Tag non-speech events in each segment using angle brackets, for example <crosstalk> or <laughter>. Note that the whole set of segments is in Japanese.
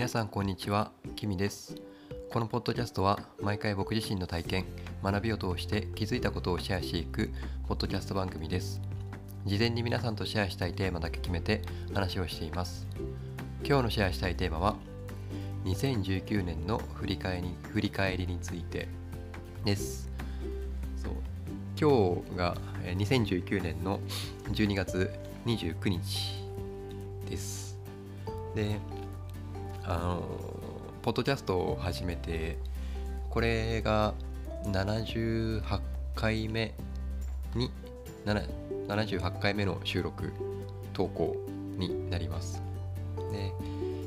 皆さんこんにちは、キミです。このポッドキャストは毎回僕自身の体験、学びを通して気づいたことをシェアしていくポッドキャスト番組です。事前に皆さんとシェアしたいテーマだけ決めて話をしています。今日のシェアしたいテーマは2019年の振り返り振り返りについてです。そう今日が2019年の12月29日です。で、あの、ポッドキャストを始めて、これが78回目に、78回目の収録、投稿になります。で、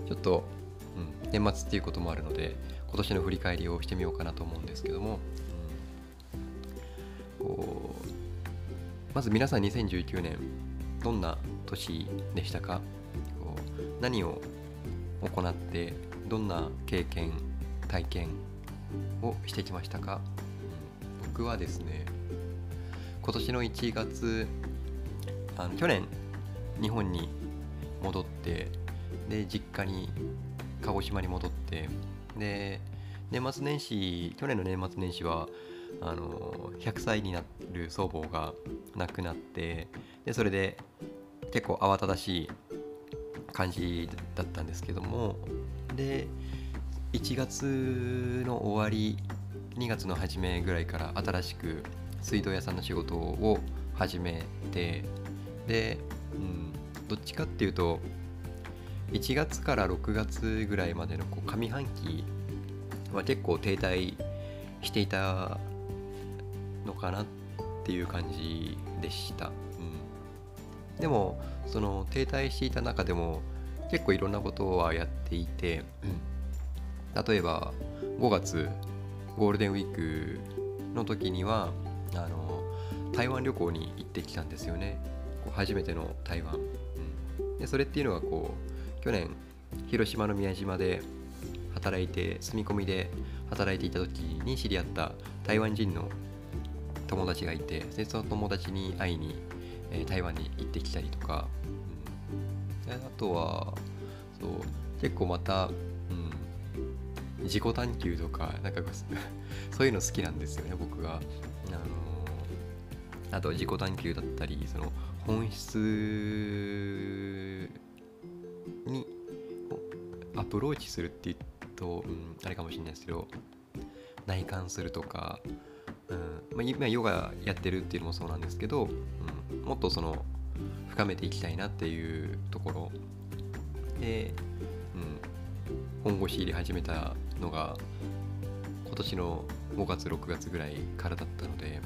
ちょっと、うん、年末っていうこともあるので、今年の振り返りをしてみようかなと思うんですけども、うん。こうまず皆さん2019年、どんな年でしたか？こう何を行ってどんな経験体験をしてきましたか、僕はですね今年の1月あの去年日本に戻ってで実家に鹿児島に戻ってで年末年始去年の年末年始はあの100歳になる祖母が亡くなってでそれで結構慌ただしい感じだったんですけどもで1月の終わり2月の初めぐらいから新しく水道屋さんの仕事を始めてで、うん、どっちかっていうと1月から6月ぐらいまでのこう上半期は結構停滞していたのかなっていう感じでした。でもその停滞していた中でも結構いろんなことはやっていて、うん、例えば5月ゴールデンウィークの時にはあの台湾旅行に行ってきたんですよね。こう初めての台湾、うん、でそれっていうのはこう去年広島の宮島で働いて住み込みで働いていた時に知り合った台湾人の友達がいてでその友達に会いに、え台湾に行ってきたりとか、うん、あとはそう結構また、うん、自己探求とかなんか <laughs> そういうの好きなんですよね僕が。あのあと自己探求だったりその本質にアプローチするって言うと、うん、あれかもしれないですけど内観するとか、うんまあ、今ヨガやってるっていうのもそうなんですけど、うん、もっとその深めていきたいなっていうところ。で、うん、本腰入れ始めたのが今年の5月6月ぐらいからだったので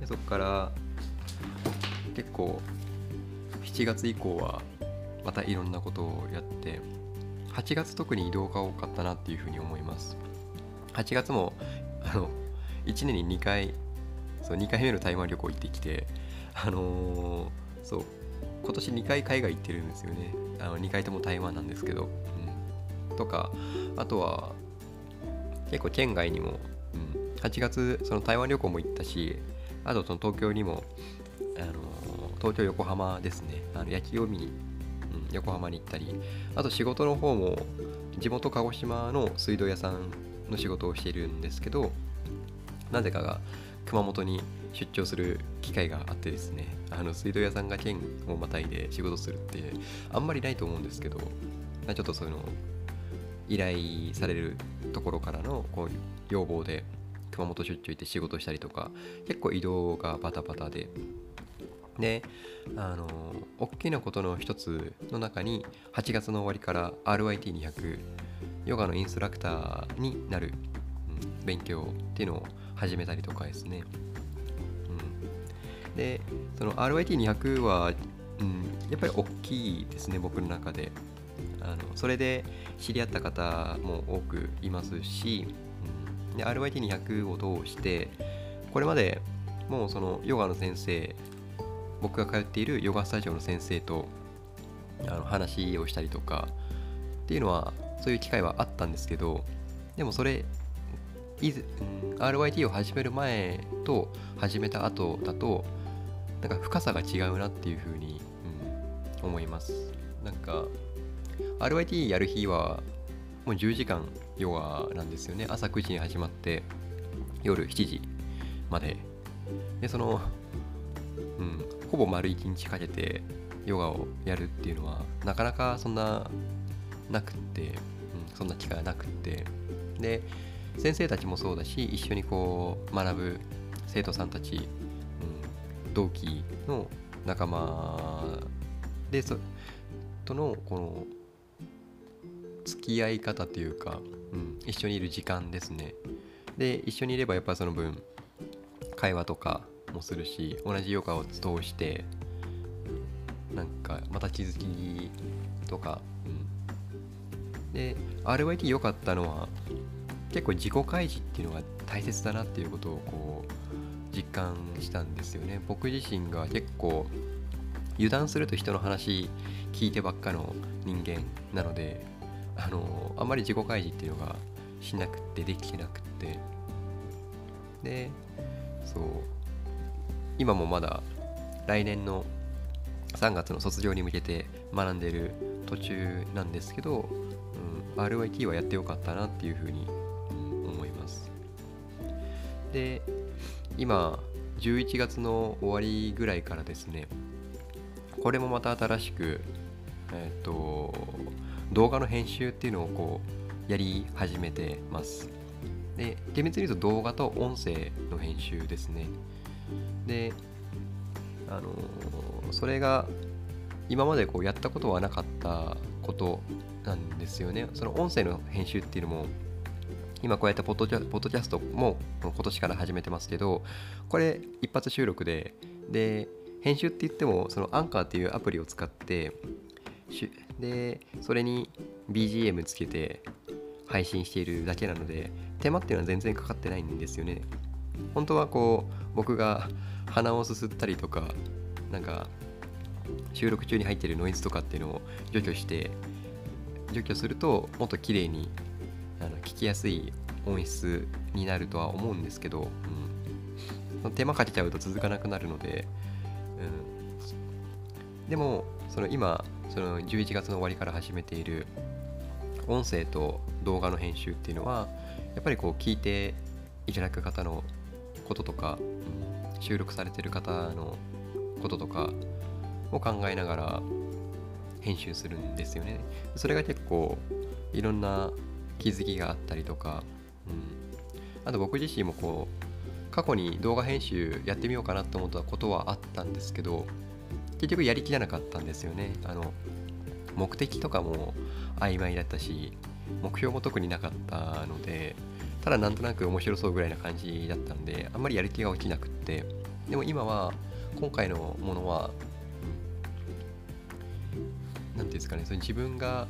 でそこから結構7月以降はまたいろんなことをやって8月特に移動が多かったなっていうふうに思います。8月もあの1年に2回そう2回目の台湾旅行行ってきてあのーそう今年2回海外行ってるんですよね。あの2回とも台湾なんですけど、うん、とかあとは結構県外にも、うん、8月その台湾旅行も行ったしあとその東京にも、あのー東京横浜ですね。あの焼きを見に、うん、横浜に行ったりあと仕事の方も地元鹿児島の水道屋さんの仕事をしているんですけどなぜかが熊本に出張する機会があってですねあの水道屋さんが県をまたいで仕事するってあんまりないと思うんですけどちょっとそういうの依頼されるところからのこう要望で熊本出張行って仕事したりとか結構移動がバタバタで。であの大きなことの一つの中に8月の終わりから RIT200 ヨガのインストラクターになる、うん勉強っていうのを始めたりとかですね、うん、でその RIT200 は、うん、やっぱり大きいですね僕の中で。あのそれで知り合った方も多くいますし、うん、で RIT200 を通してこれまでもうそのヨガの先生僕が通っているヨガスタジオの先生とあの話をしたりとかっていうのはそういう機会はあったんですけどでもそれいず、うん、RYT を始める前と始めた後だとなんか深さが違うなっていうふうに、うん、思います。なんか RYT やる日はもう10時間ヨガなんですよね。朝9時に始まって夜7時まで。でその、うん、ほぼ丸1日かけてヨガをやるっていうのはなかなかそんななくって、うん、そんな機会がなくって。で先生たちもそうだし一緒にこう学ぶ生徒さんたち、うん、同期の仲間でそとのこの付き合い方というか、うん、一緒にいる時間ですね。で一緒にいればやっぱその分会話とかもするし同じヨガを通してなんかまた気づきとか、うん、で RYT 良かったのは結構自己開示っていうのが大切だなっていうことをこう実感したんですよね。僕自身が結構油断すると人の話聞いてばっかの人間なのであのあんまり自己開示っていうのがしなくてできてなくて。でそう。今もまだ来年の3月の卒業に向けて学んでる途中なんですけど、うん、RYT はやってよかったなっていうふうに、で今11月の終わりぐらいからですねこれもまた新しくえっ、ー、と動画の編集っていうのをこうやり始めてます。で厳密に言うと動画と音声の編集ですね。であのそれが今までこうやったことはなかったことなんですよね。その音声の編集っていうのも今こうやってポッドキャストも今年から始めてますけどこれ一発収録でで編集って言ってもそのアンカーっていうアプリを使ってでそれに BGM つけて配信しているだけなので手間っていうのは全然かかってないんですよね。本当はこう僕が鼻をすすったりとかなんか収録中に入ってるノイズとかっていうのを除去して除去するともっと綺麗にあの聞きやすい音質になるとは思うんですけど、うん、手間かけちゃうと続かなくなるので、うん、でもその今その11月の終わりから始めている音声と動画の編集っていうのはやっぱりこう聞いていただく方のこととか、うん、収録されてる方のこととかを考えながら編集するんですよね。それが結構いろんな気づきがあったりとか、うん、あと僕自身もこう過去に動画編集やってみようかなと思ったことはあったんですけど結局やりきらなかったんですよね。あの目的とかも曖昧だったし目標も特になかったのでただなんとなく面白そうぐらいな感じだったんであんまりやる気が起きなくってでも今は今回のものは何ていうんですかねその自分が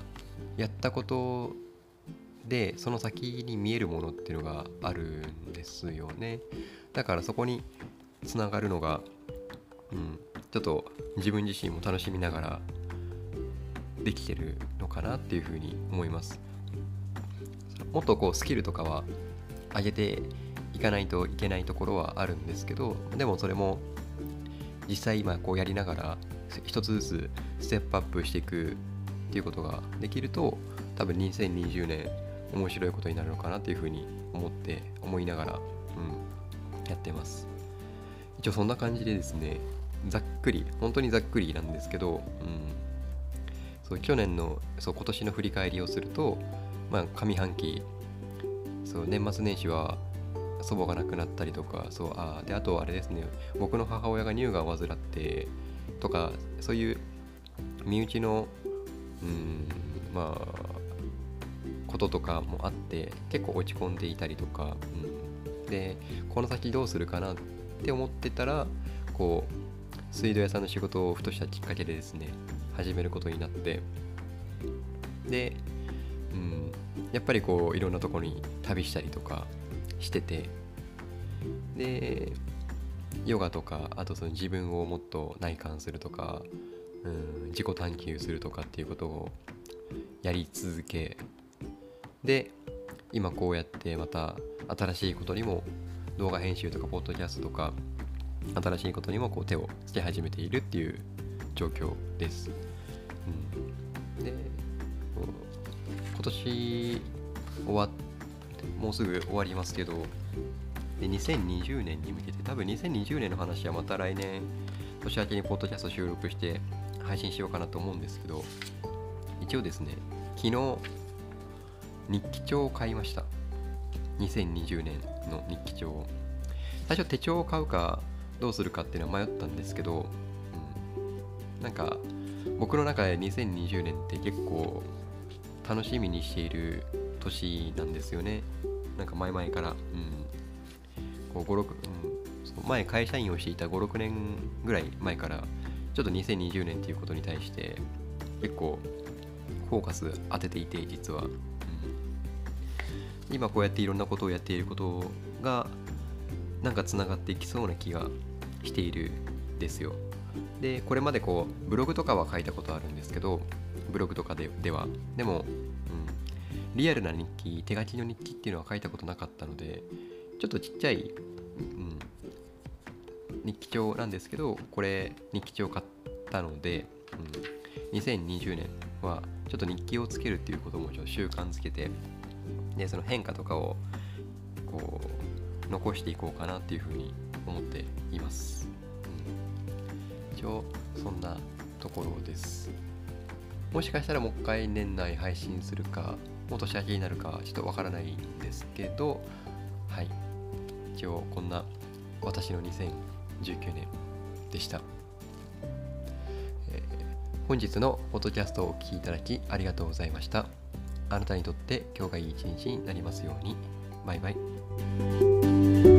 やったことでその先に見えるものっていうのがあるんですよね。だからそこにつながるのが、うん、ちょっと自分自身も楽しみながらできてるのかなっていうふうに思います。もっとこうスキルとかは上げていかないといけないところはあるんですけどでもそれも実際今こうやりながら一つずつステップアップしていくっていうことができると多分2020年面白いことになるのかなっていうふうに思って思いながら、うん、やってます。一応そんな感じでですねざっくり本当にざっくりなんですけど、うん、そう去年のそう今年の振り返りをすると、まあ、上半期そう年末年始は祖母が亡くなったりとかそうあであとあれですね僕の母親が乳がんを患ってとかそういう身内のうんまあこととかもあって結構落ち込んでいたりとか、うん、でこの先どうするかなって思ってたらこう水道屋さんの仕事をふとしたきっかけでですね始めることになって。で、うん、やっぱりこういろんなところに旅したりとかしてて。でヨガとかあとその自分をもっと内観するとか、うん、自己探求するとかっていうことをやり続けで今こうやってまた新しいことにも動画編集とかポッドキャストとか新しいことにもこう手をつけ始めているっていう状況です。うん、で今年終わもうすぐ終わりますけどで2020年に向けて多分2020年の話はまた来年年明けにポッドキャスト収録して配信しようかなと思うんですけど一応ですね昨日日記帳を買いました。2020年の日記帳を。最初手帳を買うかどうするかっていうのは迷ったんですけど、うん、なんか僕の中で2020年って結構楽しみにしている年なんですよね。なんか前々から、うん、こう5、6、うん、前会社員をしていた5、6年ぐらい前からちょっと2020年っていうことに対して結構フォーカス当てていて実は、今こうやっていろんなことをやっていることがなんかつながっていきそうな気がしているですよ。でこれまでこうブログとかは書いたことあるんですけどブログとかでではでも、うん、リアルな日記手書きの日記っていうのは書いたことなかったのでちょっとちっちゃい、うん、日記帳なんですけどこれ日記帳買ったので、うん、2020年はちょっと日記をつけるっていうこともちょっと習慣づけてでその変化とかをこう残していこうかなっていうふうに思っています、うん、一応そんなところです。もしかしたらもう一回年内配信するかもう年明けになるかちょっとわからないんですけどはい。一応こんな私の2019年でした、えー、本日のポッドキャストをお聴きいただきありがとうございました。あなたにとって今日がいい一日になりますように。バイバイ。